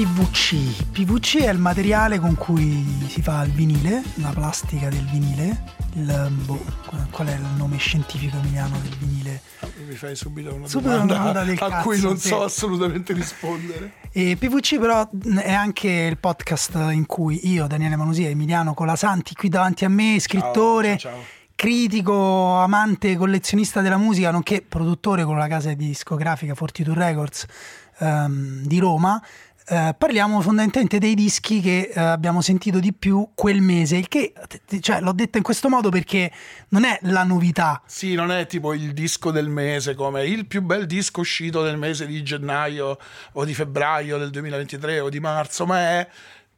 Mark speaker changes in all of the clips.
Speaker 1: PVC? PVC è il materiale con cui si fa il vinile, la plastica del vinile. Il, boh, qual è il nome scientifico emiliano del vinile?
Speaker 2: Mi fai subito una
Speaker 1: Subito
Speaker 2: domanda,
Speaker 1: una domanda
Speaker 2: a
Speaker 1: cazzo,
Speaker 2: cui non
Speaker 1: sì.
Speaker 2: so assolutamente rispondere.
Speaker 1: E PVC però è anche il podcast in cui io, Daniele Manusia e Emiliano Colasanti, qui davanti a me, scrittore,
Speaker 2: Ciao, ciao.
Speaker 1: critico, amante, collezionista della musica, nonché produttore con la casa discografica Fortitude Records ehm, di Roma. Eh, parliamo fondamentalmente dei dischi che eh, abbiamo sentito di più quel mese, il che cioè, l'ho detto in questo modo perché non è la novità,
Speaker 2: Sì, non è tipo il disco del mese come il più bel disco uscito nel mese di gennaio o di febbraio del 2023 o di marzo, ma è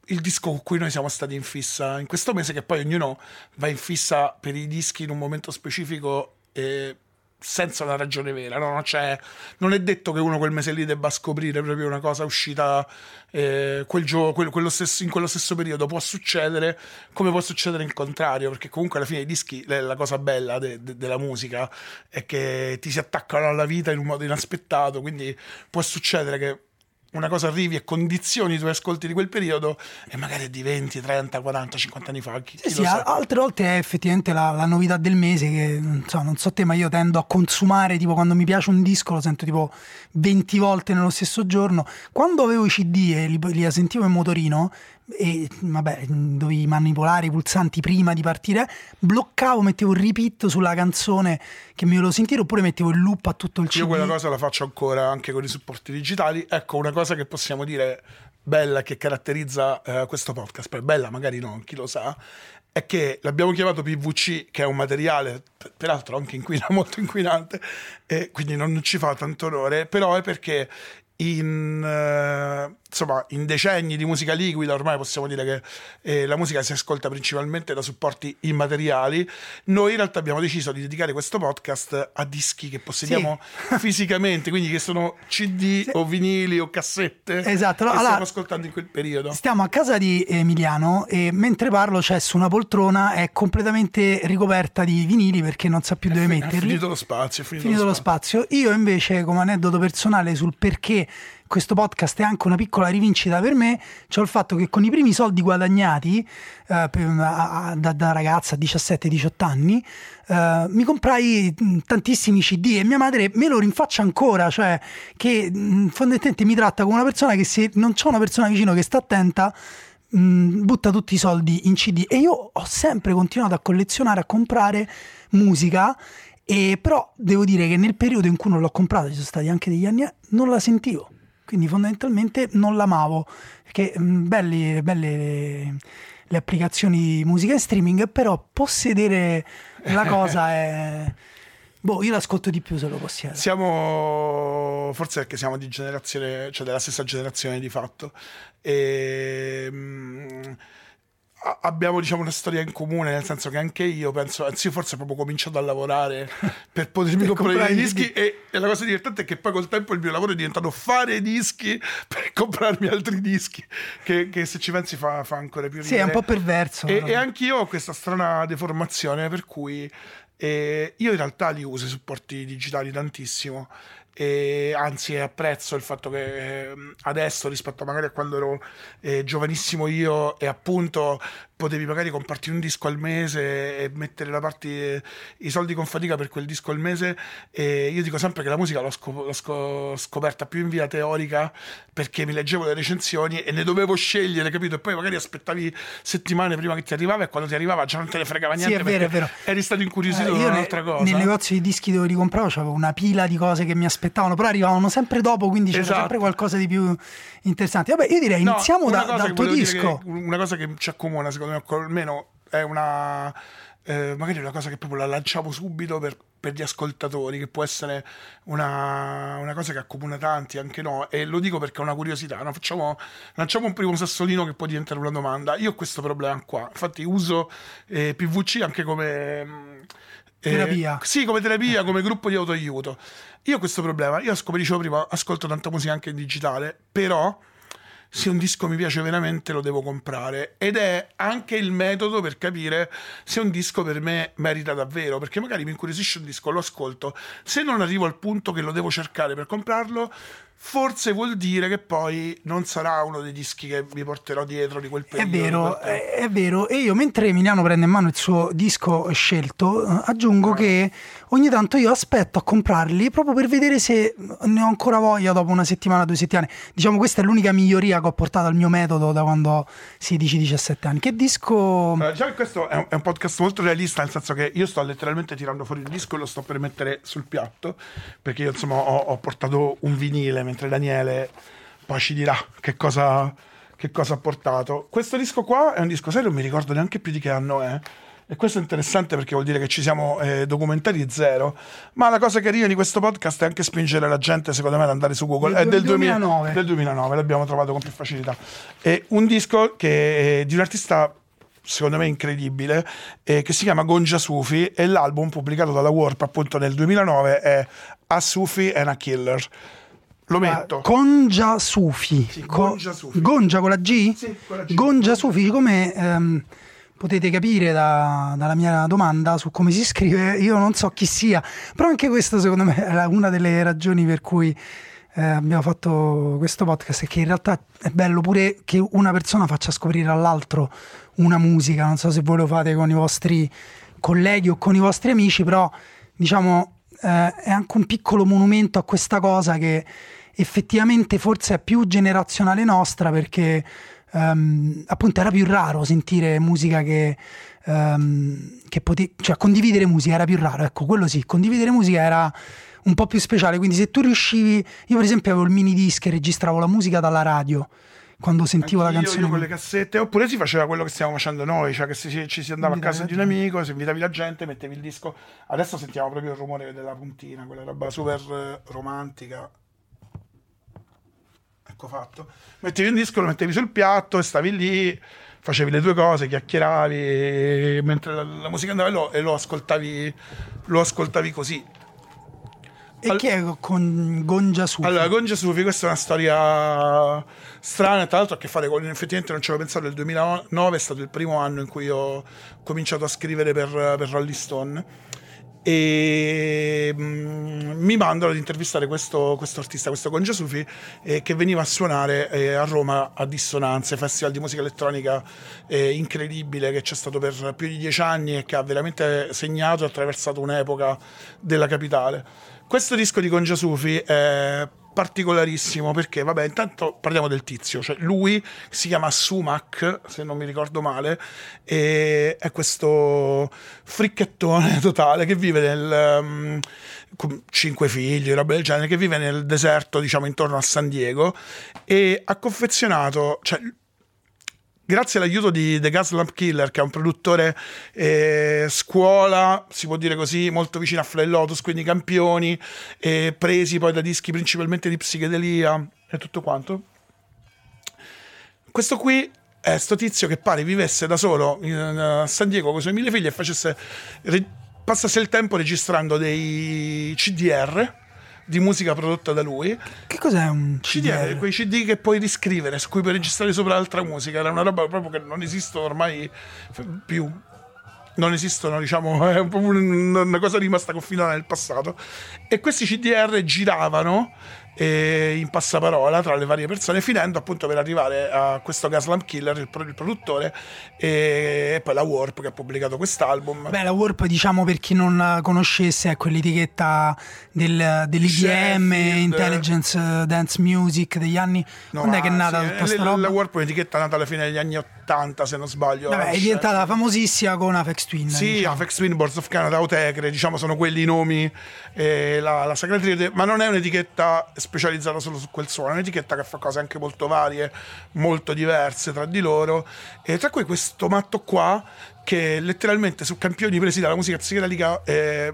Speaker 2: il disco con cui noi siamo stati in fissa in questo mese, che poi ognuno va in fissa per i dischi in un momento specifico e senza una ragione vera, no? C'è- non è detto che uno quel mese lì debba scoprire proprio una cosa uscita eh, quel gio- quel- quello stesso- in quello stesso periodo. Può succedere come può succedere il contrario, perché comunque alla fine i dischi, la cosa bella de- de- della musica è che ti si attaccano alla vita in un modo inaspettato, quindi può succedere che una cosa arrivi e condizioni i tuoi ascolti di quel periodo e magari è di 20, 30, 40, 50 anni fa. Chi,
Speaker 1: Sì,
Speaker 2: chi
Speaker 1: sì, altre volte è effettivamente la, la novità del mese che non so, non so te, ma io tendo a consumare, tipo quando mi piace un disco lo sento tipo 20 volte nello stesso giorno. Quando avevo i CD e li, li sentivo in motorino e vabbè, dovevi manipolare i pulsanti prima di partire, bloccavo, mettevo il repeat sulla canzone che mi volevo sentire oppure mettevo il loop a tutto il CD.
Speaker 2: Io quella cosa la faccio ancora anche con i supporti digitali. Ecco, una cosa che possiamo dire bella che caratterizza eh, questo podcast, poi bella magari no, chi lo sa, è che l'abbiamo chiamato PVC, che è un materiale per- peraltro anche inquina, molto inquinante, e quindi non ci fa tanto onore, però è perché in, eh, insomma, in decenni di musica liquida ormai possiamo dire che eh, la musica si ascolta principalmente da supporti immateriali. Noi in realtà abbiamo deciso di dedicare questo podcast a dischi che possediamo fisicamente, quindi che sono CD o vinili o cassette
Speaker 1: Esatto,
Speaker 2: che
Speaker 1: allora-
Speaker 2: stiamo ascoltando in quel periodo.
Speaker 1: Stiamo a casa di Emiliano e mentre parlo c'è su una poltrona è completamente ricoperta di vinili perché non sa più dove
Speaker 2: È
Speaker 1: metterli.
Speaker 2: finito lo spazio, è finito,
Speaker 1: finito
Speaker 2: lo
Speaker 1: lo
Speaker 2: spazio.
Speaker 1: spazio. Io invece, come aneddoto personale sul perché questo podcast è anche una piccola rivincita per me, c'è il fatto che con i primi soldi guadagnati eh, da, da ragazza a 17-18 anni eh, mi comprai mh, tantissimi CD e mia madre me lo rinfaccia ancora, cioè che mh, fondamentalmente mi tratta come una persona che se non c'è una persona vicino che sta attenta mh, butta tutti i soldi in CD e io ho sempre continuato a collezionare, a comprare musica e però devo dire che nel periodo in cui non l'ho comprata, ci sono stati anche degli anni, non la sentivo. Quindi fondamentalmente non l'amavo. Perché mh, belli- belle le, applicazioni di musica in streaming, però possedere la cosa è... Boh, io l'ascolto di più se lo possiedo.
Speaker 2: Siamo forse perché siamo di generazione, cioè della stessa generazione di fatto. E, mm, a- abbiamo diciamo una storia in comune, nel senso che anche io penso, anzi io forse ho proprio cominciato a lavorare per potermi
Speaker 1: Per
Speaker 2: comprare i dischi e, e la cosa divertente è che poi col tempo il mio lavoro è diventato fare dischi per comprarmi altri dischi, che, che se ci pensi fa, fa ancora più
Speaker 1: Sì,
Speaker 2: ridere.
Speaker 1: è un po' perverso.
Speaker 2: E, e anch'io ho questa strana deformazione per cui eh, io in realtà li uso i supporti digitali tantissimo e anzi apprezzo il fatto che eh, adesso rispetto magari a quando ero eh, giovanissimo io e appunto potevi magari comprarti un disco al mese e mettere da parte eh, i soldi con fatica per quel disco al mese e io dico sempre che la musica l'ho, scop- l'ho sco- scoperta più in via teorica perché mi leggevo le recensioni e ne dovevo scegliere capito e poi magari aspettavi settimane prima che ti arrivava e quando ti arrivava già non te ne fregava
Speaker 1: Sì,
Speaker 2: niente
Speaker 1: è vero, è vero.
Speaker 2: eri stato incuriosito
Speaker 1: Eh,
Speaker 2: da un'altra cosa
Speaker 1: Nel negozio di dischi dove li compravo c'avevo una pila di cose che mi aspettavano, però arrivavano sempre dopo, quindi c'era
Speaker 2: Esatto.
Speaker 1: sempre qualcosa di più interessante. Vabbè, io direi
Speaker 2: No,
Speaker 1: iniziamo da- dal tuo disco.
Speaker 2: una cosa che ci accomuna, secondo me, almeno è una. eh, magari una cosa che proprio la lanciamo subito per, per gli ascoltatori, che può essere una, una cosa che accomuna tanti, anche no, e lo dico perché è una curiosità. no? Facciamo, lanciamo un primo sassolino che può diventare una domanda. Io ho questo problema qua, infatti uso eh, PVC anche come. mm, eh,
Speaker 1: Terapia.
Speaker 2: sì, come terapia, come gruppo di autoaiuto. Io ho questo problema. Io, come dicevo prima, ascolto tanta musica anche in digitale, però se un disco mi piace veramente lo devo comprare. Ed è anche il metodo per capire se un disco per me merita davvero perché magari mi incuriosisce un disco lo ascolto. Se non arrivo al punto che lo devo cercare per comprarlo forse vuol dire che poi non sarà uno dei dischi che mi porterò dietro di quel periodo.
Speaker 1: È vero, è, vero. E io mentre Emiliano prende in mano il suo disco scelto, eh, aggiungo ah. che ogni tanto io aspetto a comprarli proprio per vedere se ne ho ancora voglia dopo una settimana, due settimane. Diciamo questa è l'unica miglioria che ho portato al mio metodo da quando ho 16-17 anni. Che disco...
Speaker 2: Allora, diciamo che questo è un, è un podcast molto realista, nel senso che io sto letteralmente tirando fuori il disco e lo sto per mettere sul piatto, perché io insomma ho, ho portato un vinile mentre Daniele poi ci dirà che cosa, che cosa ha portato. Questo disco qua è un disco serio, non mi ricordo neanche più di che anno è. E questo è interessante perché vuol dire che ci siamo eh, documentati zero. Ma la cosa carina di questo podcast è anche spingere la gente, secondo me, ad andare su Google.
Speaker 1: Del è del 2009.
Speaker 2: del 2009, l'abbiamo trovato con più facilità. È un disco che di un artista secondo me incredibile, eh, che si chiama Gonja Sufi e l'album pubblicato dalla Warp appunto nel 2009 è A Sufi and a Killer. Lo metto.
Speaker 1: Gonja Sufi.
Speaker 2: Sì, Gonja Sufi.
Speaker 1: Gonja con la G?
Speaker 2: Sì, con la G.
Speaker 1: Gonja Sufi, come ehm, potete capire da, dalla mia domanda su come si scrive, io non so chi sia, però anche questo secondo me è una delle ragioni per cui eh, abbiamo fatto questo podcast, è che in realtà è bello pure che una persona faccia scoprire all'altro una musica, non so se voi lo fate con i vostri colleghi o con i vostri amici, però diciamo eh, è anche un piccolo monumento a questa cosa che effettivamente forse è più generazionale nostra perché um, appunto era più raro sentire musica che, um, che potevi, cioè condividere musica era più raro, ecco quello sì, condividere musica era un po' più speciale, quindi se tu riuscivi, io per esempio avevo il mini disc e registravo la musica dalla radio, quando sentivo
Speaker 2: Anch'io,
Speaker 1: la canzone.
Speaker 2: Io con le cassette, oppure si faceva quello che stiamo facendo noi, cioè che si, ci si andava a casa di un amico, si invitavi la gente, mettevi il disco. Adesso sentiamo proprio il rumore della puntina, quella roba super eh, romantica. Ecco fatto. Mettevi un disco, lo mettevi sul piatto e stavi lì, facevi le tue cose, chiacchieravi mentre la, la musica andava e lo, e lo ascoltavi, lo ascoltavi così.
Speaker 1: E All... chi è con Gongia Sufi?
Speaker 2: Allora, Gongia Sufi, questa è una storia strana, tra l'altro ha a che fare con, effettivamente non ci avevo pensato, il 2009 è stato il primo anno in cui ho cominciato a scrivere per, per Rolling Stone e mm, mi mandano ad intervistare questo, questo artista, questo Gongia Sufi, eh, che veniva a suonare eh, a Roma a Dissonanze, festival di musica elettronica eh, incredibile che c'è stato per più di dieci anni e che ha veramente segnato e attraversato un'epoca della capitale. Questo disco di Gongia Sufi è particolarissimo perché, vabbè, intanto parliamo del tizio, cioè lui si chiama Sumac, se non mi ricordo male, e è questo fricchettone totale che vive nel... Um, con cinque figli, roba del genere, che vive nel deserto, diciamo, intorno a San Diego e ha confezionato, cioè grazie all'aiuto di The Gas Lamp Killer, che è un produttore eh, scuola, si può dire così, molto vicino a Fly Lotus, quindi campioni, eh, presi poi da dischi principalmente di psichedelia e tutto quanto. Questo qui è sto tizio che pare vivesse da solo a San Diego con i suoi mille figli e facesse, passasse il tempo registrando dei CDR di musica prodotta da lui.
Speaker 1: Che cos'è un
Speaker 2: CDR? CD? Quei CD che puoi riscrivere, su cui puoi registrare sopra altra musica. Era una roba proprio che non esistono ormai più. Non esistono, diciamo, è una cosa rimasta confinata nel passato. E questi CDR giravano eh, in passaparola tra le varie persone, finendo appunto per arrivare a questo Gaslamp Killer, il, il produttore, e, e, poi la Warp che ha pubblicato quest'album.
Speaker 1: Beh, la Warp, diciamo per chi non conoscesse, è quell'etichetta del, dell'IDM, Intelligence Dance Music degli anni. No, Quando è che è nata sì, tutta questa roba?
Speaker 2: La Warp è un'etichetta nata alla fine degli anni 80, se non sbaglio.
Speaker 1: Vabbè, è diventata famosissima con Afex Twin.
Speaker 2: Sì, diciamo. Afex Twin, Boards of Canada, Otecre, diciamo sono quelli i nomi, eh, la, la Sacred ma non è un'etichetta specializzata solo su quel suono, un'etichetta che fa cose anche molto varie, molto diverse tra di loro, e tra cui questo matto qua che letteralmente su campioni presi dalla musica psichedelica eh,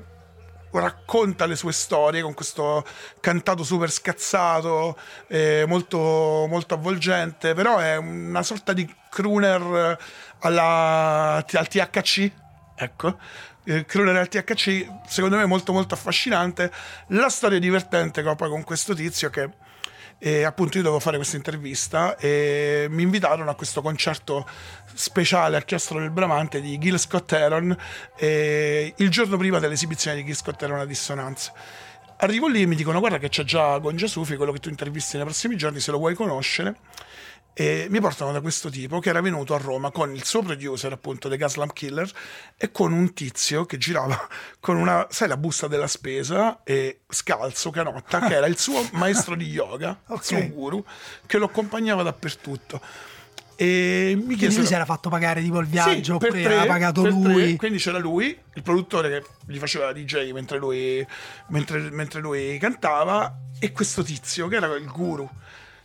Speaker 2: racconta le sue storie con questo cantato super scazzato, eh, molto, molto avvolgente, però è una sorta di crooner alla, al THC, ecco, eh, crooner al THC, secondo me molto molto affascinante. La storia divertente che ho poi con questo tizio che e appunto io dovevo fare questa intervista e mi invitarono a questo concerto speciale al Chiostro del Bramante di Gil Scott Heron il giorno prima dell'esibizione di Gil Scott Heron a Dissonanza Arrivo lì e mi dicono guarda che c'è già Gongia Sufi, quello che tu intervisti nei prossimi giorni, se lo vuoi conoscere. E mi portano da questo tipo che era venuto a Roma con il suo producer, appunto, The Gaslamp Killer, e con un tizio che girava con una, sai, la busta della spesa e scalzo, canotta, che era il suo maestro di yoga, il suo guru, che lo accompagnava dappertutto. E mi
Speaker 1: Quindi
Speaker 2: chiesero...
Speaker 1: lui si era fatto pagare tipo il
Speaker 2: Sì,
Speaker 1: viaggio,
Speaker 2: per
Speaker 1: oppure
Speaker 2: tre,
Speaker 1: pagato lui.
Speaker 2: tre. quindi c'era lui, il produttore che gli faceva la DJ mentre lui, mentre, mentre lui cantava, e questo tizio che era il guru,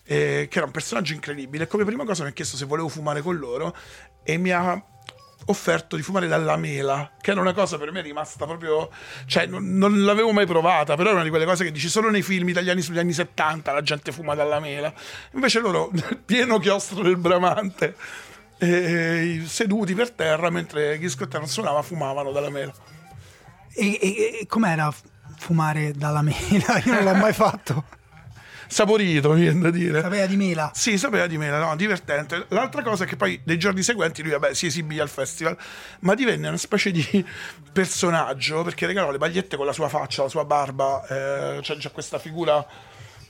Speaker 2: eh, che era un personaggio incredibile. E come prima cosa mi ha chiesto se volevo fumare con loro e mi ha offerto di fumare dalla mela, che era una cosa per me rimasta proprio, cioè non, non l'avevo mai provata, però era una di quelle cose che dici solo nei film italiani sugli anni 70 la gente fuma dalla mela, invece loro pieno chiostro del bramante, eh, seduti per terra mentre chi scottano suonava fumavano dalla mela.
Speaker 1: E, e- e com'era fumare dalla mela? Io non l'ho mai fatto.
Speaker 2: Saporito, mi viene da dire.
Speaker 1: Sapeva di mela.
Speaker 2: Sì, sapeva di mela, no, divertente. L'altra cosa è che poi nei giorni seguenti lui, vabbè, si esibì al festival, ma divenne una specie di personaggio perché regalò le magliette con la sua faccia, la sua barba, eh, c'è già questa figura.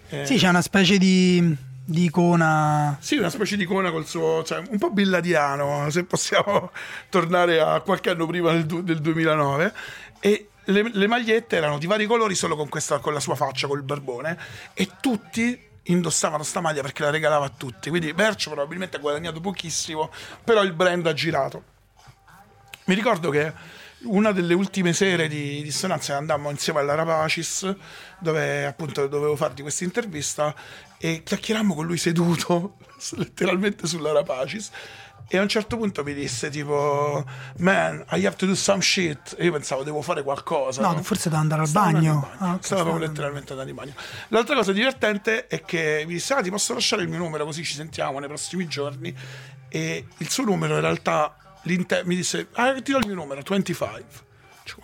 Speaker 2: eh,
Speaker 1: Sì, c'è una specie di, di icona.
Speaker 2: Sì, una specie di icona col suo, cioè un po' billadiano, se possiamo tornare a qualche anno prima del, du- del 2009. E le, le magliette erano di vari colori, solo con, questa, con la sua faccia, col barbone, e tutti indossavano sta maglia perché la regalava a tutti. Quindi Merch probabilmente ha guadagnato pochissimo, però il brand ha girato. Mi ricordo che una delle ultime sere di dissonanza andammo insieme alla Rapacis, dove appunto dovevo fargli questa intervista, e chiacchierammo con lui seduto, letteralmente sulla Rapacis. E a un certo punto mi disse tipo, man, I have to do some shit. E io pensavo, devo fare qualcosa.
Speaker 1: No, forse doveva andare al
Speaker 2: andando
Speaker 1: bagno.
Speaker 2: bagno.
Speaker 1: Ah,
Speaker 2: proprio
Speaker 1: stava-
Speaker 2: letteralmente andando in bagno. L'altra cosa divertente è che mi disse: Ah, ti posso lasciare il mio numero così ci sentiamo nei prossimi giorni. E il suo numero in realtà mi disse: Ah, ti do il mio numero, 25.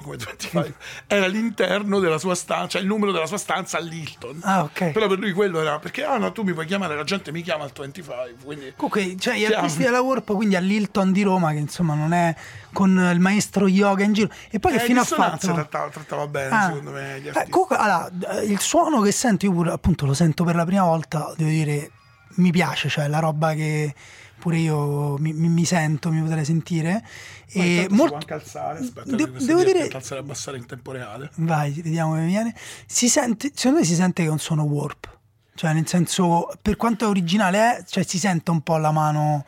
Speaker 2: Come 25? Era l'interno della sua stanza, cioè il numero della sua stanza all'Hilton.
Speaker 1: Ah, ok.
Speaker 2: Però per lui quello era perché, ah no, tu mi puoi chiamare, la gente mi chiama al 25. Quindi
Speaker 1: Comunque, cioè, gli
Speaker 2: Chiamo.
Speaker 1: artisti della Warp, quindi all'Hilton di Roma, che insomma non è con il maestro yoga in giro. E poi che
Speaker 2: eh,
Speaker 1: fine ha
Speaker 2: Dissonanza
Speaker 1: fatto?
Speaker 2: trattava, trattava bene,
Speaker 1: Ah.
Speaker 2: secondo me. Gli
Speaker 1: Eh, comunque, allora, eh, il suono che sento, io pure, appunto lo sento per la prima volta, devo dire, mi piace, cioè la roba che pure io mi, mi- sento, mi potrei sentire. E molto...
Speaker 2: può anche alzare, aspetta,
Speaker 1: De- devo dire-
Speaker 2: alzare e abbassare in tempo reale.
Speaker 1: Vai, vediamo come viene. Si sente, secondo me si sente che è un suono warp. Cioè, nel senso, per quanto originale è, cioè si sente un po' la mano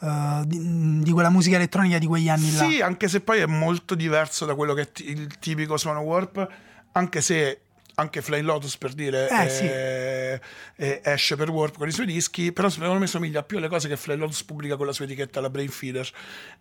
Speaker 1: eh, di, di quella musica elettronica di quegli anni là.
Speaker 2: Sì, anche se poi è molto diverso da quello che è ti- il tipico suono warp, anche se anche Fly Lotus per dire
Speaker 1: Eh,
Speaker 2: eh,
Speaker 1: sì.
Speaker 2: eh, esce per warp con i suoi dischi, però secondo me somiglia più alle cose che Fly Lotus pubblica con la sua etichetta, la Brain Feeder.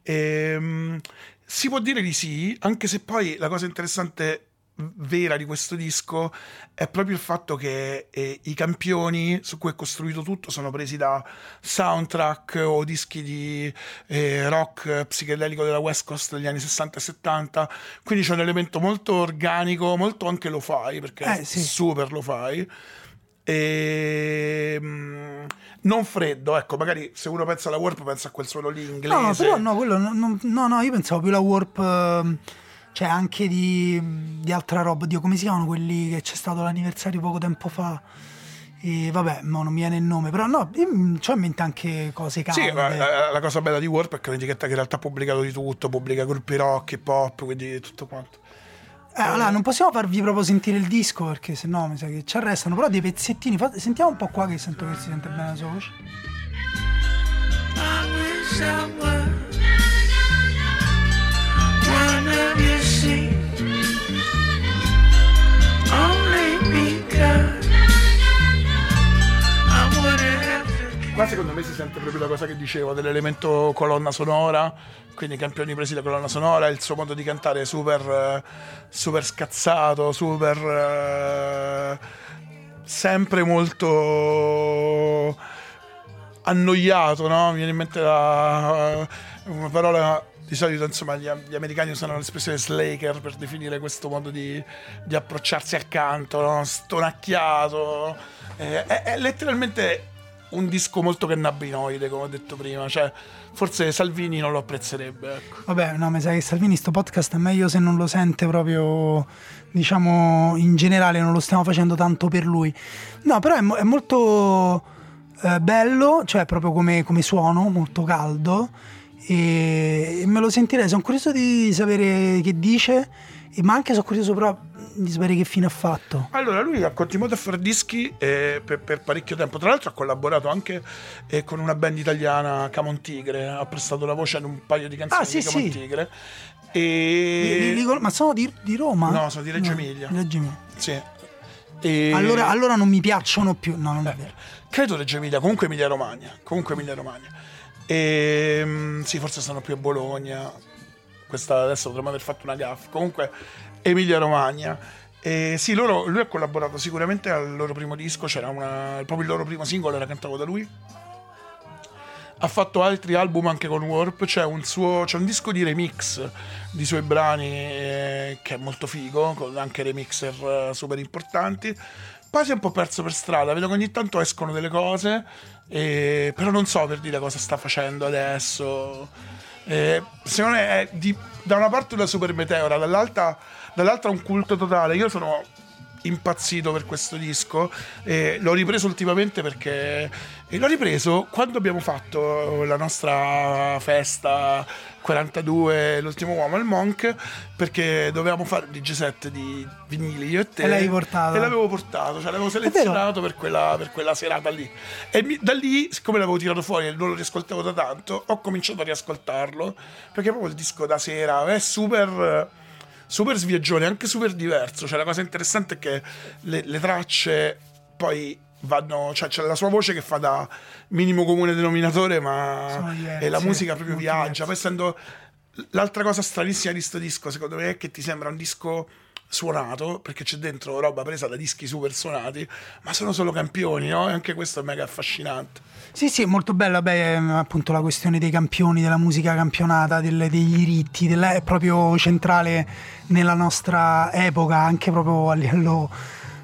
Speaker 2: Ehm, si può dire di sì, anche se poi la cosa interessante vera di questo disco è proprio il fatto che eh, i campioni su cui è costruito tutto sono presi da soundtrack o dischi di eh, rock psichedelico della West Coast degli anni 60 e 70 quindi c'è un elemento molto organico molto anche lo fai perché
Speaker 1: Eh, sì.
Speaker 2: super lo fai. E mm, non freddo ecco magari se uno pensa alla warp pensa a quel suono lì inglese.
Speaker 1: No, però no, quello non- no, no, io pensavo più la warp, ehm, cioè anche di, di altra roba. Dio, come si chiamano quelli che c'è stato l'anniversario poco tempo fa? E vabbè, mo non mi viene il nome, però no, c'ho in mente anche cose calde.
Speaker 2: Sì, la, la cosa bella di Warp è che è un'etichetta che in realtà ha pubblicato di tutto, pubblica gruppi rock, hip hop, quindi tutto quanto.
Speaker 1: Eh, allora, non possiamo farvi proprio sentire il disco perché sennò mi sa che ci arrestano, però dei pezzettini, fate- sentiamo un po' qua che sento che si sente bene la sua voce.
Speaker 3: I wish I were
Speaker 2: Qua secondo me si sente proprio la cosa che dicevo dell'elemento colonna sonora, quindi i campioni presi da colonna sonora, il suo modo di cantare super, eh, super scazzato, super... eh, sempre molto annoiato, no? Mi viene in mente la, una parola di solito, insomma, gli, gli americani usano l'espressione slaker per definire questo modo di, di approcciarsi al canto, no? Stonacchiato. Eh, è, è letteralmente un disco molto cannabinoide, come ho detto prima. Cioè, forse Salvini non lo apprezzerebbe. Ecco.
Speaker 1: Vabbè, no, mi sa che Salvini sto podcast è meglio se non lo sente proprio, diciamo, in generale non lo stiamo facendo tanto per lui. No, però è, mo- è molto eh, bello, cioè proprio come, come suono, molto caldo e, me lo sentirei, sono curioso di sapere che dice, ma anche sono curioso però di sapere che fine ha fatto.
Speaker 2: Allora, lui ha continuato a fare dischi eh, per, per parecchio tempo. Tra l'altro, ha collaborato anche eh, con una band italiana, Camon Tigre. Ha prestato la voce in un paio di canzoni
Speaker 1: Ah, sì,
Speaker 2: di Camon
Speaker 1: sì.
Speaker 2: Tigre.
Speaker 1: Li-
Speaker 2: E...
Speaker 1: li- li- ma sono di, di Roma?
Speaker 2: No, sono di Reggio
Speaker 1: No,
Speaker 2: Emilia.
Speaker 1: Reggio Emilia.
Speaker 2: Sì. E-
Speaker 1: Allora, allora non mi piacciono più, no, non è vero.
Speaker 2: Credo Reggio Emilia, comunque Emilia Romagna. Comunque Emilia Romagna. E, mm, sì, forse stanno più a Bologna. Questa adesso dovremmo aver fatto una gaffa. Comunque Emilia Romagna. E sì, loro, lui ha collaborato sicuramente al loro primo disco, c'era una, proprio il loro primo singolo era cantato da lui. Ha fatto altri album anche con Warp, c'è un, suo, c'è un disco di remix di suoi brani eh, che è molto figo, con anche remixer eh, super importanti. Poi si è un po' perso per strada, vedo che ogni tanto escono delle cose, eh, però non so per dire cosa sta facendo adesso. Eh, secondo me è di- da una parte una super meteora, dall'altra, dall'altra un culto totale. Io sono impazzito per questo disco e l'ho ripreso ultimamente perché e l'ho ripreso quando abbiamo fatto la nostra festa 42 l'ultimo uomo al Monk perché dovevamo fare DJ set di vinili io e te.
Speaker 1: E l'hai portato.
Speaker 2: e l'avevo portato cioè l'avevo selezionato per quella, per quella serata lì. E mi- da lì siccome l'avevo tirato fuori e non lo riascoltavo da tanto ho cominciato a riascoltarlo perché proprio il disco da sera è super super sviaggione, anche super diverso. Cioè, la cosa interessante è che le, le tracce poi vanno. Cioè, c'è la sua voce che fa da minimo comune denominatore, ma
Speaker 1: diverse,
Speaker 2: e la musica proprio viaggia. Poi, essendo l'altra cosa stranissima di sto disco, secondo me, è che ti sembra un disco suonato perché c'è dentro roba presa da dischi super suonati ma sono solo campioni no? e anche questo è mega affascinante
Speaker 1: Sì, sì, molto bella, beh, ehm, appunto la questione dei campioni, della musica campionata, delle- degli diritti, della- è proprio centrale nella nostra epoca, anche proprio a livello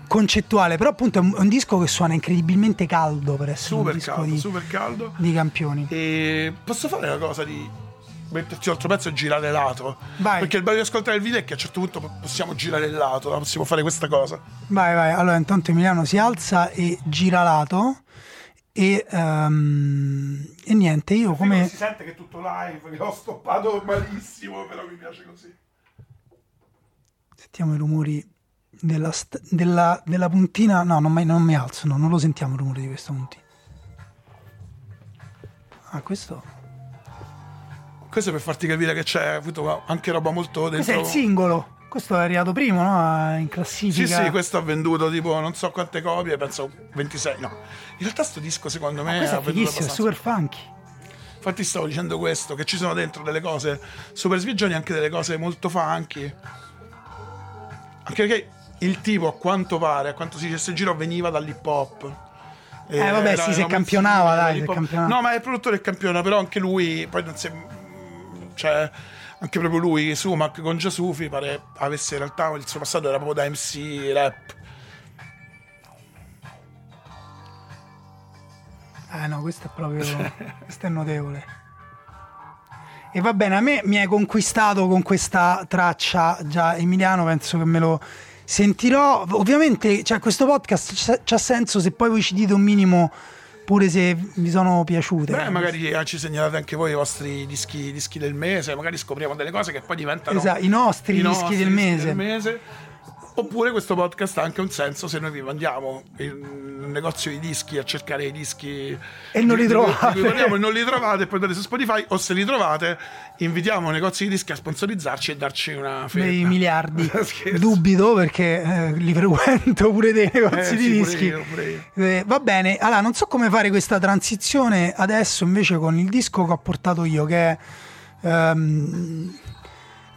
Speaker 1: concettuale, però appunto è un, è un disco che suona incredibilmente caldo per essere un
Speaker 2: super
Speaker 1: disco
Speaker 2: caldo
Speaker 1: di,
Speaker 2: super caldo
Speaker 1: di campioni.
Speaker 2: E posso fare una cosa di metterci l'altro pezzo e girare lato?
Speaker 1: Vai.
Speaker 2: Perché il bello di ascoltare il video è che a un certo punto possiamo girare il lato, possiamo fare questa cosa.
Speaker 1: Vai, vai, allora intanto Emiliano si alza e gira lato e, ehm, e niente, io come...
Speaker 2: Si sente che è tutto live, che ho stoppato malissimo, però mi piace così.
Speaker 1: Sentiamo i rumori della, st- della- della puntina. No, non, mai- non mi alzo, no, non lo sentiamo il rumore di questa puntina. Ah, questo.
Speaker 2: Questo è per farti capire che c'è avuto anche roba molto
Speaker 1: Questo è
Speaker 2: dentro.
Speaker 1: il singolo. Questo è arrivato primo, no? In
Speaker 2: Sì,
Speaker 1: classifica.
Speaker 2: sì, questo ha venduto tipo non so quante copie, penso 26. No, in realtà sto disco secondo me ha
Speaker 1: è
Speaker 2: venduto
Speaker 1: fighissimo, è
Speaker 2: abbastanza.
Speaker 1: super funky.
Speaker 2: Infatti stavo dicendo questo, che ci sono dentro delle cose super sviaggioni, anche delle cose molto funky. Anche perché il tipo, a quanto pare, a quanto si dice, giro veniva dall'hip hop.
Speaker 1: Eh, vabbè, sì, se campionava, dai,
Speaker 2: hop.
Speaker 1: campionava.
Speaker 2: No, ma è il produttore che campiona, però anche lui, poi non si è... Cioè, anche proprio lui, Sumac con Giasufi, pare avesse in realtà il suo passato era proprio da MC rap.
Speaker 1: Eh no, questo è proprio. questo è notevole. E va bene, a me mi hai conquistato con questa traccia già Emiliano, penso che me lo sentirò. Ovviamente, cioè, questo podcast c'ha- senso se poi voi ci dite un minimo pure se vi sono piaciute.
Speaker 2: Beh, magari eh, ci segnalate anche voi i vostri dischi, dischi del mese, magari scopriamo delle cose che poi diventano
Speaker 1: Esatto, i nostri
Speaker 2: i
Speaker 1: dischi
Speaker 2: nostri
Speaker 1: del
Speaker 2: dischi
Speaker 1: mese.
Speaker 2: del mese. Oppure questo podcast ha anche un senso se noi vi mandiamo in un negozio di dischi a cercare i dischi
Speaker 1: E non li trovate.
Speaker 2: e non li trovate e poi andate su Spotify o se li trovate invitiamo negozi di dischi a sponsorizzarci e darci una fetta.
Speaker 1: dei miliardi. Dubito perché eh, li frequento pure dei negozi
Speaker 2: Eh,
Speaker 1: di
Speaker 2: sì, pure
Speaker 1: dischi.
Speaker 2: io, pure io.
Speaker 1: Eh, va bene, allora non so come fare questa transizione adesso invece con il disco che ho portato io, che è. ehm,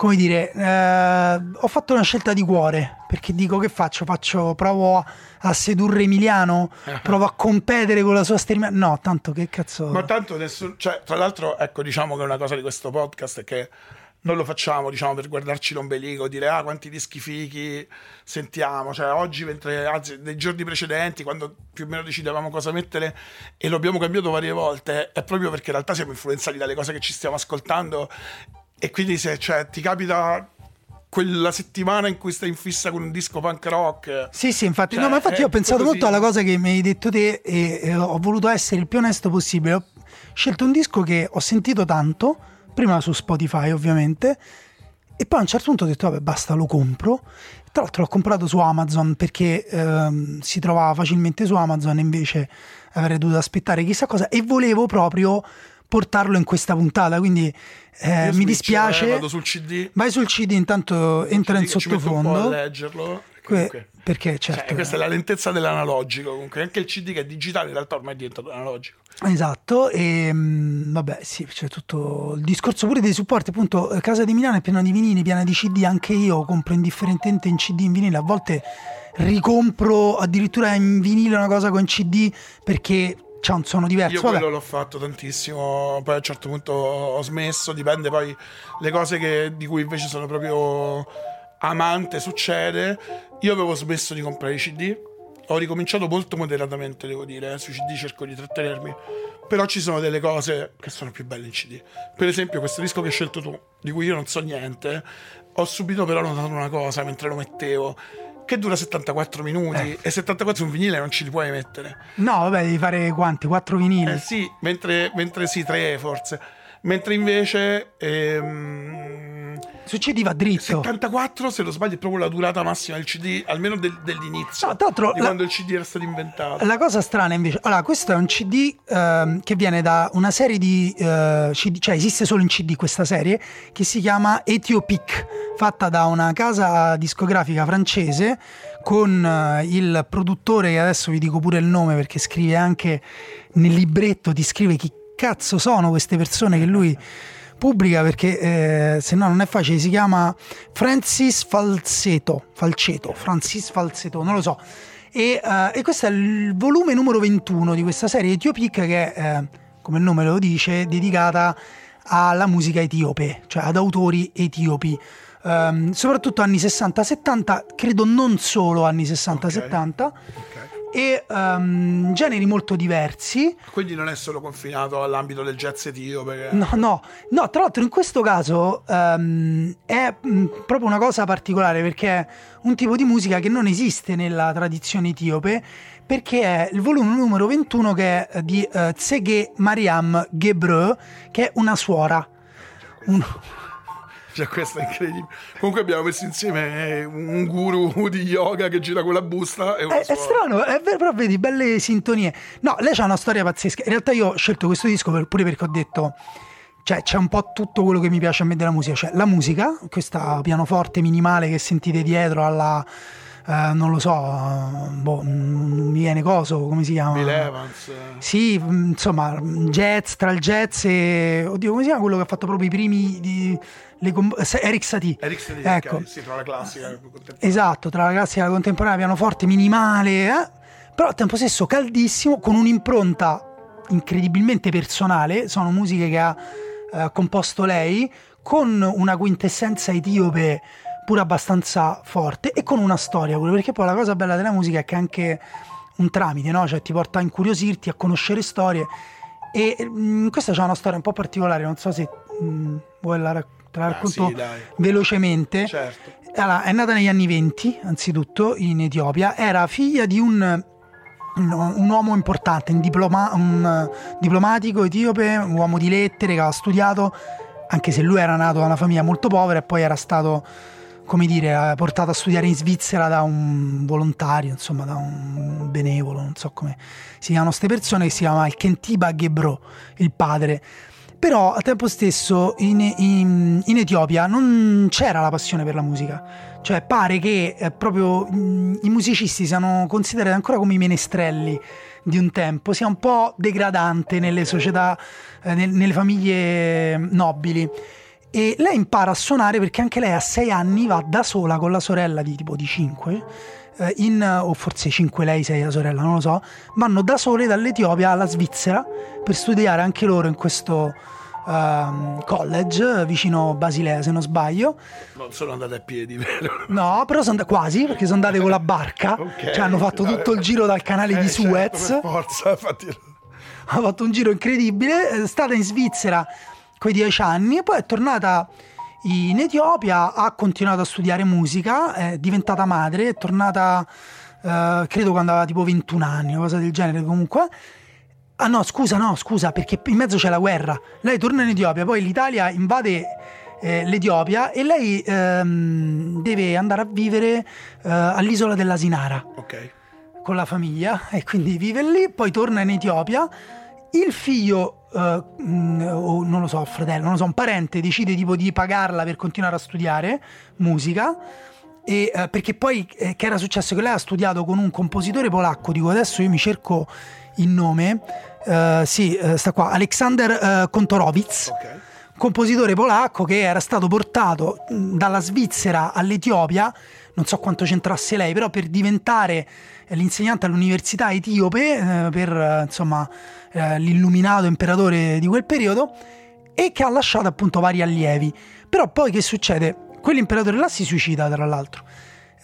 Speaker 1: come dire, eh, ho fatto una scelta di cuore perché dico che faccio? Faccio, provo a, a sedurre Emiliano, provo a competere con la sua stermia. No, tanto che cazzo.
Speaker 2: Ma tanto nessuno, cioè, tra l'altro, ecco, diciamo che una cosa di questo podcast è che non lo facciamo, diciamo, per guardarci l'ombelico, dire ah quanti dischi fichi sentiamo. Cioè, oggi, mentre anzi, nei giorni precedenti, quando più o meno decidevamo cosa mettere e lo abbiamo cambiato varie volte, è proprio perché in realtà siamo influenzati dalle cose che ci stiamo ascoltando. E quindi se cioè, ti capita quella settimana in cui stai in fissa con un disco punk rock.
Speaker 1: Sì, sì, infatti,
Speaker 2: Cioè,
Speaker 1: no, ma infatti
Speaker 2: è
Speaker 1: io ho pensato
Speaker 2: così.
Speaker 1: molto alla cosa che mi hai detto te e, e ho voluto essere il più onesto possibile. Ho scelto un disco che ho sentito tanto, prima su Spotify ovviamente, e poi a un certo punto ho detto vabbè basta, lo compro. Tra l'altro l'ho comprato su Amazon perché ehm, si trovava facilmente su Amazon, invece avrei dovuto aspettare chissà cosa e volevo proprio portarlo in questa puntata, quindi eh, mi
Speaker 2: switch,
Speaker 1: dispiace.
Speaker 2: eh, vado sul CD.
Speaker 1: Vai sul CD intanto entra in
Speaker 2: CD a
Speaker 1: sottofondo.
Speaker 2: leggerlo.
Speaker 1: Que- perché
Speaker 2: Cioè,
Speaker 1: certo
Speaker 2: questa è la lentezza dell'analogico. Comunque, anche il CD che è digitale, in realtà ormai è diventato analogico.
Speaker 1: Esatto, e mm, vabbè, sì, c'è tutto il discorso pure dei supporti. Appunto, eh, Casa di Milano è piena di vinili, piena di CD. Anche io compro indifferentemente in CD, in vinile. A volte ricompro addirittura in vinile una cosa con CD perché c'ha un suono diverso.
Speaker 2: Io
Speaker 1: Vabbè.
Speaker 2: quello l'ho fatto tantissimo, poi a un certo punto ho smesso, dipende poi le cose che- di cui invece sono proprio amante succede. Io avevo smesso di comprare i CD, ho ricominciato molto moderatamente, devo dire, eh, sui CD cerco di trattenermi, però ci sono delle cose che sono più belle in CD. Per esempio questo disco che hai scelto tu, di cui io non so niente, ho subito però notato una cosa mentre lo mettevo. Che dura 74 minuti e 74 un vinile non ci li puoi mettere.
Speaker 1: No, vabbè, devi fare quanti? Quattro vinili.
Speaker 2: Eh sì, mentre, mentre sì, tre forse. Mentre invece ehm,
Speaker 1: Su CD va dritto.
Speaker 2: 74, se non sbaglio, è proprio la durata massima del CD, almeno del- dell'inizio,
Speaker 1: No, tra l'altro,
Speaker 2: di
Speaker 1: la-
Speaker 2: quando il CD era stato inventato.
Speaker 1: La cosa strana invece, allora questo è un CD ehm, che viene da una serie di eh, CD, cioè esiste solo in CD questa serie, che si chiama Ethiopic, fatta da una casa discografica francese con eh, il produttore, che adesso vi dico pure il nome perché scrive anche nel libretto, ti scrive chi cazzo sono queste persone che lui pubblica perché eh, se no non è facile, si chiama Francis Falseto, Falceto, Francis Falseto, non lo so. E, eh, e questo è il volume numero 21 di questa serie Ethiopic che è, eh, come il nome lo dice, dedicata alla musica etiope, cioè ad autori etiopi. Ehm, soprattutto anni 60-70, credo non solo anni 60-70,
Speaker 2: Ok.
Speaker 1: E ehm, generi molto diversi.
Speaker 2: Quindi non è solo confinato all'ambito del jazz etiope. che-
Speaker 1: No, no, no, tra l'altro in questo caso ehm, è mh, proprio una cosa particolare perché è un tipo di musica che non esiste nella tradizione etiope perché è il volume numero 21 che è di eh, Tsege Mariam Gebreu che è una suora. Un-
Speaker 2: Cioè, questo è incredibile. Comunque abbiamo messo insieme eh, un guru di yoga che gira con la busta e una
Speaker 1: È, è strano, è vero, però vedi, belle sintonie. No, lei ha una storia pazzesca. In realtà io ho scelto questo disco per- pure perché ho detto, cioè c'è un po' tutto quello che mi piace a me della musica. Cioè la musica, questa pianoforte minimale che sentite dietro alla... eh, non lo so, boh, non mi viene coso, come si chiama?
Speaker 2: Bill Evans.
Speaker 1: Sì, insomma, jazz, tra il jazz e... Oddio, come si chiama quello che ha fatto proprio i primi... Di, com- Eric Satie.
Speaker 2: Eric Satie,
Speaker 1: Ecco.
Speaker 2: ok, sì, tra la classica e la contemporanea.
Speaker 1: Esatto, tra la classica e la contemporanea, pianoforte minimale, eh? però al tempo stesso caldissimo, con un'impronta incredibilmente personale. Sono musiche che ha eh, composto lei, con una quintessenza etiope pure abbastanza forte e con una storia pure, perché poi la cosa bella della musica è che è anche un tramite, no? Cioè ti porta a incuriosirti, a conoscere storie. E mm, questa c'è una storia un po' particolare, non so se mm, vuoi la, rac- te la
Speaker 2: Ah,
Speaker 1: racconto
Speaker 2: sì, dai.
Speaker 1: velocemente.
Speaker 2: Certo.
Speaker 1: Allora, è nata negli anni 20, anzitutto, in Etiopia. Era figlia di un, un, uomo importante, un, diploma- un diplomatico etiope, un uomo di lettere che aveva studiato, anche se lui era nato da una famiglia molto povera e poi era stato, come dire, eh, portato a studiare in Svizzera da un volontario, insomma, da un benevolo, non so come si chiamano queste persone, che si chiama il Kentiba Gebro, il padre. Però al tempo stesso in, in- in Etiopia non c'era la passione per la musica, cioè pare che eh, proprio mm, i musicisti siano considerati ancora come i menestrelli di un tempo, sia un po' degradante nelle società, eh, nel- nelle famiglie nobili. E lei impara a suonare perché anche lei a sei anni va da sola con la sorella di tipo di 5, in, o forse 5 lei, 6 la sorella, non lo so, vanno da sole dall'Etiopia alla Svizzera per studiare anche loro in questo ehm, College, vicino Basilea se non sbaglio.
Speaker 2: Non sono andate a piedi, vero?
Speaker 1: No, però sono andate quasi perché sono andate con la barca,
Speaker 2: Ok.
Speaker 1: cioè hanno fatto tutto il giro dal canale di
Speaker 2: Eh, certo,
Speaker 1: Suez.
Speaker 2: per forza, infatti.
Speaker 1: ha fatto un giro incredibile, è stata in Svizzera quei dieci anni e poi è tornata in Etiopia, ha continuato a studiare musica, è diventata madre, è tornata eh, credo quando aveva tipo 21 anni, una cosa del genere comunque. Ah no, scusa, no, scusa, perché in mezzo c'è la guerra. Lei torna in Etiopia, poi l'Italia invade eh, l'Etiopia e lei ehm, deve andare a vivere eh, all'isola della Sinara
Speaker 2: Ok.
Speaker 1: con la famiglia e quindi vive lì, poi torna in Etiopia. Il figlio, mh, o non lo so, fratello, non lo so, un parente decide tipo di pagarla per continuare a studiare musica. E, eh, perché poi eh, che era successo? Che lei ha studiato con un compositore polacco, dico adesso io mi cerco il nome, eh, sì, sta qua, Aleksander Kontorowicz
Speaker 2: Ok.
Speaker 1: compositore polacco che era stato portato mh, dalla Svizzera all'Etiopia, non so quanto c'entrasse lei, però per diventare l'insegnante all'università etiope, eh, per eh, insomma eh, l'illuminato imperatore di quel periodo, e che ha lasciato appunto vari allievi. Però poi che succede? Quell'imperatore là si suicida, tra l'altro.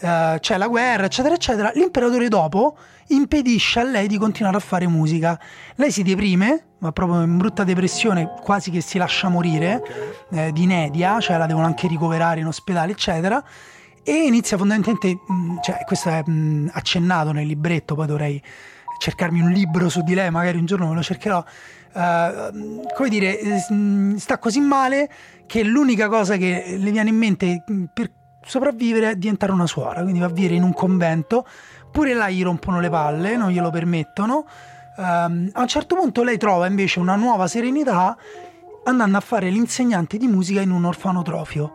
Speaker 1: Eh, c'è la guerra, eccetera, eccetera. L'imperatore dopo impedisce a lei di continuare a fare musica. Lei si deprime, ma proprio in brutta depressione, quasi che si lascia morire, eh, di inedia, cioè la devono anche ricoverare in ospedale, eccetera. E inizia fondamentalmente, mh, cioè questo è mh, accennato nel libretto, poi dovrei cercarmi un libro su di lei, magari un giorno me lo cercherò. Eh, come dire, eh, sta così male che l'unica cosa che le viene in mente per sopravvivere è diventare una suora, quindi va a vivere in un convento. Pure là gli rompono le palle, non glielo permettono. Ehm, a un certo punto lei trova invece una nuova serenità andando a fare l'insegnante di musica in un orfanotrofio.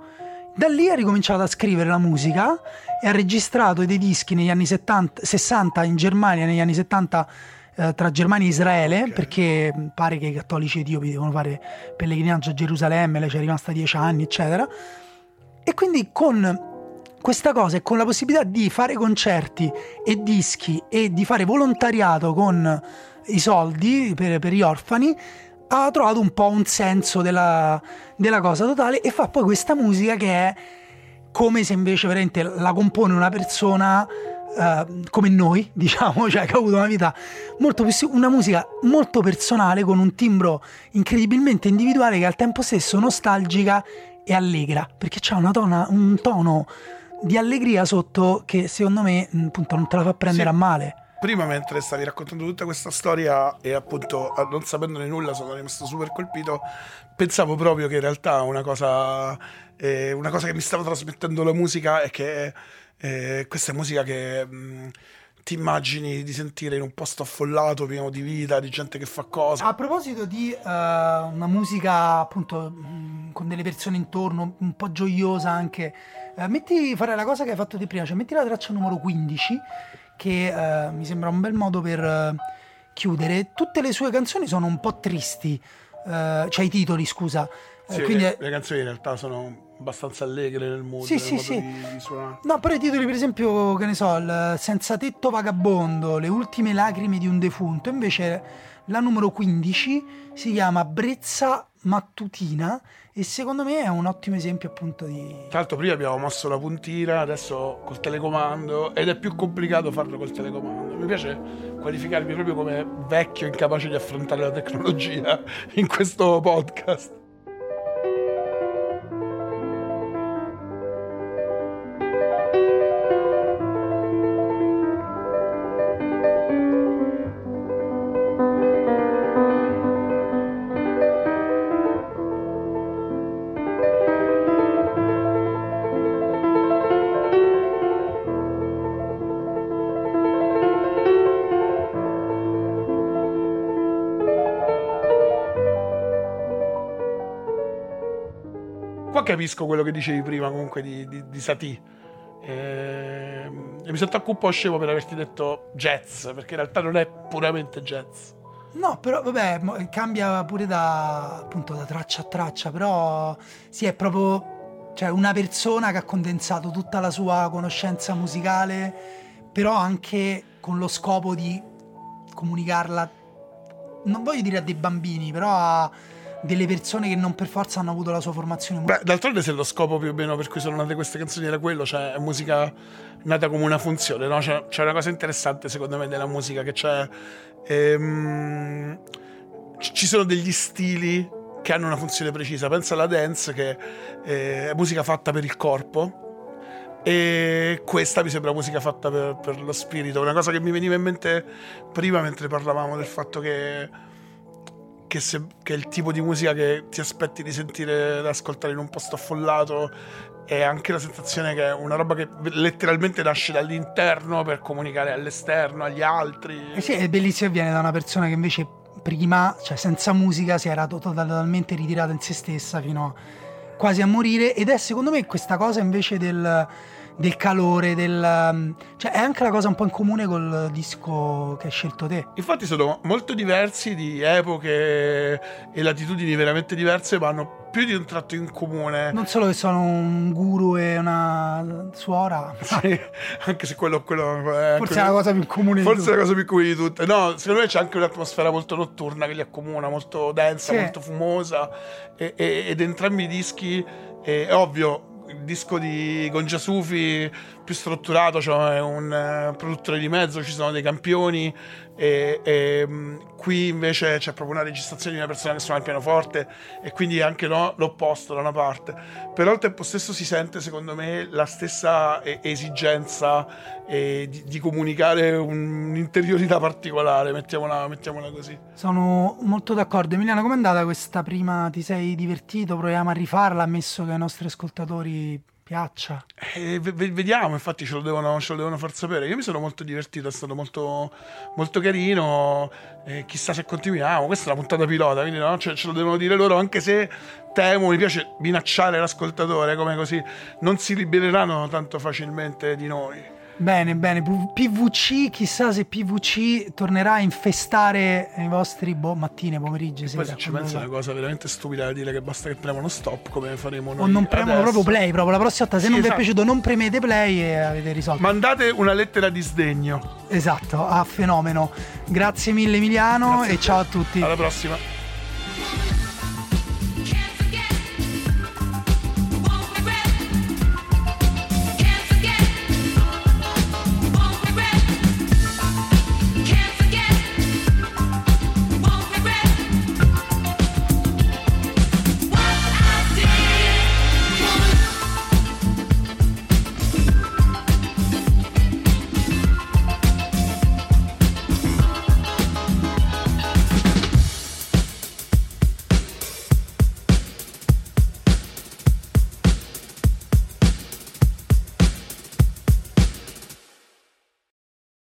Speaker 1: Da lì ha ricominciato a scrivere la musica e ha registrato dei dischi negli anni 70, 60 in Germania, negli anni 70 eh, tra Germania e Israele, perché pare che i cattolici etiopi devono fare pellegrinaggio a Gerusalemme, lei ci è rimasta dieci anni, eccetera. E quindi con questa cosa e con la possibilità di fare concerti e dischi e di fare volontariato con i soldi per, per gli orfani, ha trovato un po' un senso della, della cosa totale e fa poi questa musica che è come se invece veramente la compone una persona eh, come noi, diciamo, cioè che ha avuto una vita molto più una musica molto personale con un timbro incredibilmente individuale che al tempo stesso nostalgica e allegra, perché c'ha una tona- un tono di allegria sotto che secondo me appunto non te la fa prendere
Speaker 2: Sì.
Speaker 1: a male.
Speaker 2: Prima, mentre stavi raccontando tutta questa storia e appunto non sapendone nulla sono rimasto super colpito, pensavo proprio che in realtà una cosa, eh, una cosa che mi stava trasmettendo la musica è che eh, questa è musica che ti immagini di sentire in un posto affollato, pieno di vita, di gente che fa cose.
Speaker 1: A proposito di eh, una musica appunto mh, con delle persone intorno, un po' gioiosa anche, eh, metti fare la cosa che hai fatto di prima, cioè metti la traccia numero 15 che eh, mi sembra un bel modo per eh, chiudere. Tutte le sue canzoni sono un po' tristi, eh, cioè i titoli scusa. Eh,
Speaker 2: Sì,
Speaker 1: quindi
Speaker 2: le, le canzoni in realtà sono abbastanza allegre nel mood,
Speaker 1: Sì,
Speaker 2: nel
Speaker 1: sì, sì.
Speaker 2: Di, di suonare.
Speaker 1: No, però i titoli, per esempio, che ne so, Senza tetto vagabondo, Le ultime lacrime di un defunto. Invece la numero 15 si chiama Brezza mattutina e secondo me è un ottimo esempio appunto di...
Speaker 2: Tra l'altro prima abbiamo mosso la puntina, adesso col telecomando ed è più complicato farlo col telecomando. Mi piace qualificarmi proprio come vecchio incapace di affrontare la tecnologia in questo podcast. Capisco quello che dicevi prima comunque di, di, di Satie. Ehm, E mi sento anche un po' scemo per averti detto jazz, perché in realtà non è puramente jazz.
Speaker 1: No, però vabbè, cambia pure da, appunto, da traccia a traccia, però sì, è proprio cioè, una persona che ha condensato tutta la sua conoscenza musicale, però anche con lo scopo di comunicarla, non voglio dire a dei bambini, però a, delle persone che non per forza hanno avuto la sua formazione
Speaker 2: Beh,
Speaker 1: musicale.
Speaker 2: d'altronde se lo scopo più o meno per cui sono nate queste canzoni era quello, cioè è musica nata come una funzione, no? C'è, c'è una cosa interessante secondo me della musica che c'è... ehm, ci ci sono degli stili che hanno una funzione precisa. Pensa alla dance che eh, è musica fatta per il corpo e questa mi sembra musica fatta per, per lo spirito. Una cosa che mi veniva in mente prima mentre parlavamo del fatto che che, se- che è il tipo di musica che ti aspetti di sentire, da ascoltare in un posto affollato e anche la sensazione che è una roba che letteralmente nasce dall'interno per comunicare all'esterno, agli altri.
Speaker 1: Eh sì, è bellissimo viene da una persona che invece prima, cioè senza musica, si era to- totalmente ritirata in se stessa fino a quasi a morire ed è secondo me questa cosa invece del, del calore, del, cioè è anche la cosa un po' in comune col disco che hai scelto te.
Speaker 2: Infatti sono molto diversi di epoche e latitudini veramente diverse, ma hanno più di un tratto in comune.
Speaker 1: Non solo che sono un guru e una suora,
Speaker 2: Sì, anche se quello, quello è
Speaker 1: forse è la cosa più comune di
Speaker 2: Forse è
Speaker 1: tutte.
Speaker 2: la cosa più comune di tutte. No, secondo me c'è anche un'atmosfera molto notturna che li accomuna, molto densa,
Speaker 1: Sì.
Speaker 2: molto fumosa. E, e- ed entrambi i dischi, eh, è ovvio, il disco di Gongia Sufi più strutturato, cioè un eh, produttore di mezzo, ci sono dei campioni. E, e, mh, qui invece c'è proprio una registrazione di una persona che suona il pianoforte e quindi anche no, l'opposto da una parte però al tempo stesso si sente secondo me la stessa esigenza eh, di, di comunicare un'interiorità particolare mettiamola, mettiamola così
Speaker 1: Sono molto d'accordo. Emiliano, com'è andata questa prima? Ti sei divertito? Proviamo a rifarla, ammesso che ai nostri ascoltatori piaccia.
Speaker 2: Eh, ve- ve- vediamo infatti ce lo, devono, ce lo devono far sapere io mi sono molto divertito è stato molto, molto carino eh, chissà se continuiamo questa è la puntata pilota quindi no? Cioè, ce lo devono dire loro anche se temo mi piace minacciare l'ascoltatore come così non si libereranno tanto facilmente di noi
Speaker 1: Bene, bene. PVC, chissà se PVC tornerà a infestare i vostri boh, mattine, pomeriggi,
Speaker 2: Poi se ci
Speaker 1: quando
Speaker 2: pensi è
Speaker 1: va.
Speaker 2: una cosa veramente stupida da dire che basta che premono stop come faremo noi
Speaker 1: O non premono
Speaker 2: adesso.
Speaker 1: proprio play, proprio la prossima volta. Se
Speaker 2: Sì,
Speaker 1: non vi è
Speaker 2: esatto.
Speaker 1: piaciuto, non premete play e avete risolto.
Speaker 2: Mandate una lettera di sdegno.
Speaker 1: Esatto, a fenomeno. Grazie mille Emiliano
Speaker 2: Grazie
Speaker 1: e ciao a tutti.
Speaker 2: Alla prossima.